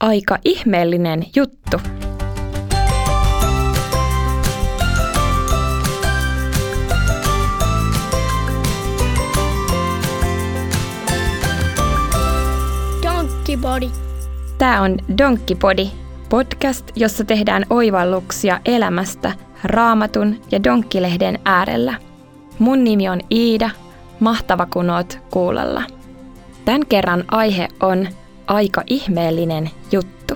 Aika ihmeellinen juttu. Donkkipodi. Tämä on Donkkipodi, podcast, jossa tehdään oivalluksia elämästä raamatun ja donkkilehden äärellä. Mun nimi on Iida, mahtava kun oot kuulolla. Tämän kerran aihe on aika ihmeellinen juttu.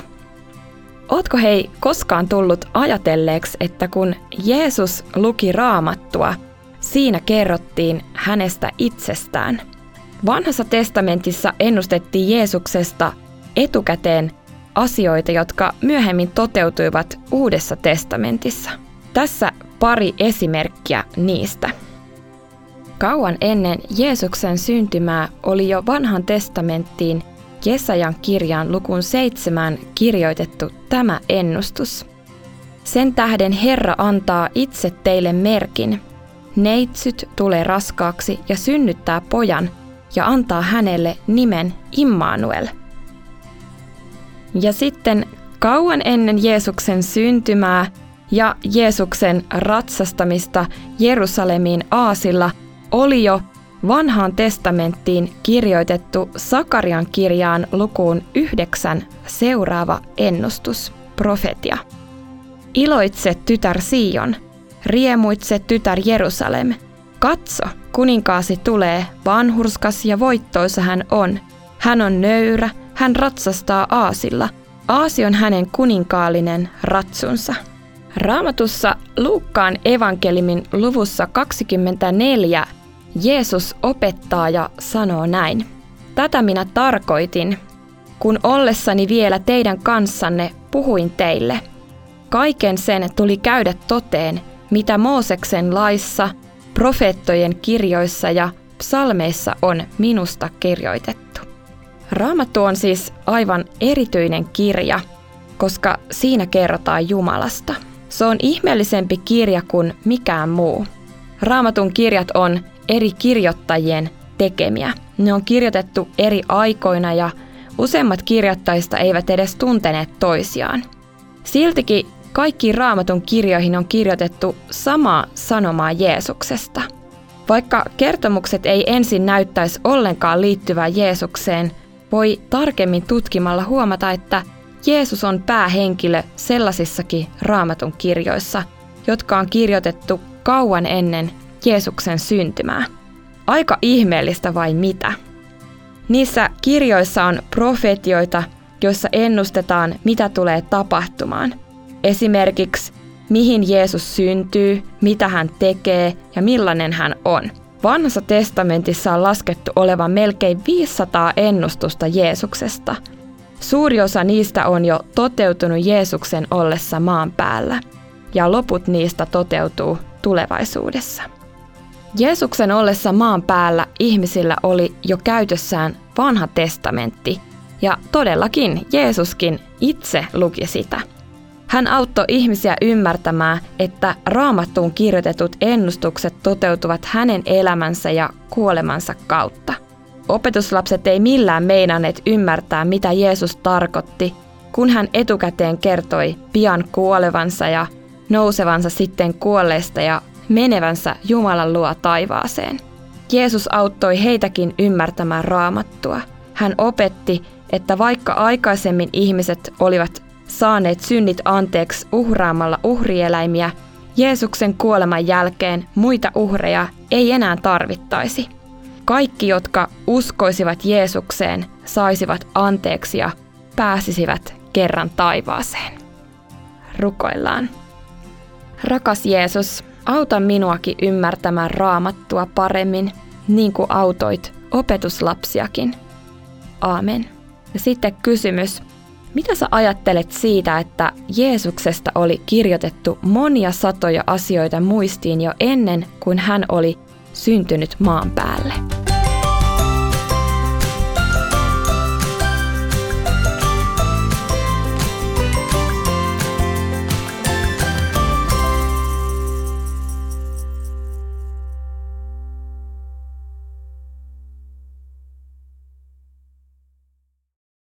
Ootko hei koskaan tullut ajatelleeksi, että kun Jeesus luki raamattua, siinä kerrottiin hänestä itsestään. Vanhassa testamentissa ennustettiin Jeesuksesta etukäteen asioita, jotka myöhemmin toteutuivat Uudessa testamentissa. Tässä pari esimerkkiä niistä. Kauan ennen Jeesuksen syntymää oli jo vanhan testamenttiin Jesajan kirjaan lukuun seitsemään kirjoitettu tämä ennustus. Sen tähden Herra antaa itse teille merkin. Neitsyt tulee raskaaksi ja synnyttää pojan ja antaa hänelle nimen Immanuel. Ja sitten kauan ennen Jeesuksen syntymää ja Jeesuksen ratsastamista Jerusalemiin aasilla oli jo vanhaan testamenttiin kirjoitettu Sakarian kirjaan lukuun yhdeksän seuraava ennustus, profetia. Iloitse tytär Sion, riemuitse tytär Jerusalem. Katso, kuninkaasi tulee, vanhurskas ja voittoisa hän on. Hän on nöyrä, hän ratsastaa aasilla. Aasi on hänen kuninkaallinen ratsunsa. Raamatussa Luukkaan evankelimin luvussa 24 Jeesus opettaa ja sanoo näin. Tätä minä tarkoitin, kun ollessani vielä teidän kanssanne puhuin teille. Kaiken sen tuli käydä toteen, mitä Mooseksen laissa, profeettojen kirjoissa ja psalmeissa on minusta kirjoitettu. Raamattu on siis aivan erityinen kirja, koska siinä kerrotaan Jumalasta. Se on ihmeellisempi kirja kuin mikään muu. Raamatun kirjat on eri kirjoittajien tekemiä. Ne on kirjoitettu eri aikoina ja useimmat kirjoittajista eivät edes tunteneet toisiaan. Siltikin kaikkiin raamatun kirjoihin on kirjoitettu samaa sanomaa Jeesuksesta. Vaikka kertomukset ei ensin näyttäisi ollenkaan liittyvää Jeesukseen, voi tarkemmin tutkimalla huomata, että Jeesus on päähenkilö sellaisissakin raamatun kirjoissa, jotka on kirjoitettu kauan ennen Jeesuksen syntymää. Aika ihmeellistä vai mitä? Niissä kirjoissa on profetioita, joissa ennustetaan, mitä tulee tapahtumaan. Esimerkiksi, mihin Jeesus syntyy, mitä hän tekee ja millainen hän on. Vanhassa testamentissa on laskettu olevan melkein 500 ennustusta Jeesuksesta. Suuri osa niistä on jo toteutunut Jeesuksen ollessa maan päällä, ja loput niistä toteutuu tulevaisuudessa. Jeesuksen ollessa maan päällä ihmisillä oli jo käytössään vanha testamentti, ja todellakin Jeesuskin itse luki sitä. Hän auttoi ihmisiä ymmärtämään, että raamattuun kirjoitetut ennustukset toteutuvat hänen elämänsä ja kuolemansa kautta. Opetuslapset ei millään meinanneet ymmärtää, mitä Jeesus tarkoitti, kun hän etukäteen kertoi pian kuolevansa ja nousevansa sitten kuolleista ja menevänsä Jumalan luo taivaaseen. Jeesus auttoi heitäkin ymmärtämään raamattua. Hän opetti, että vaikka aikaisemmin ihmiset olivat saaneet synnit anteeksi uhraamalla uhrieläimiä, Jeesuksen kuoleman jälkeen muita uhreja ei enää tarvittaisi. Kaikki, jotka uskoisivat Jeesukseen, saisivat anteeksi ja pääsisivät kerran taivaaseen. Rukoillaan. Rakas Jeesus, Auta minuakin ymmärtämään raamattua paremmin, niin kuin autoit opetuslapsiakin. Aamen. Ja sitten kysymys. Mitä sä ajattelet siitä, että Jeesuksesta oli kirjoitettu monia satoja asioita muistiin jo ennen kuin hän oli syntynyt maan päälle?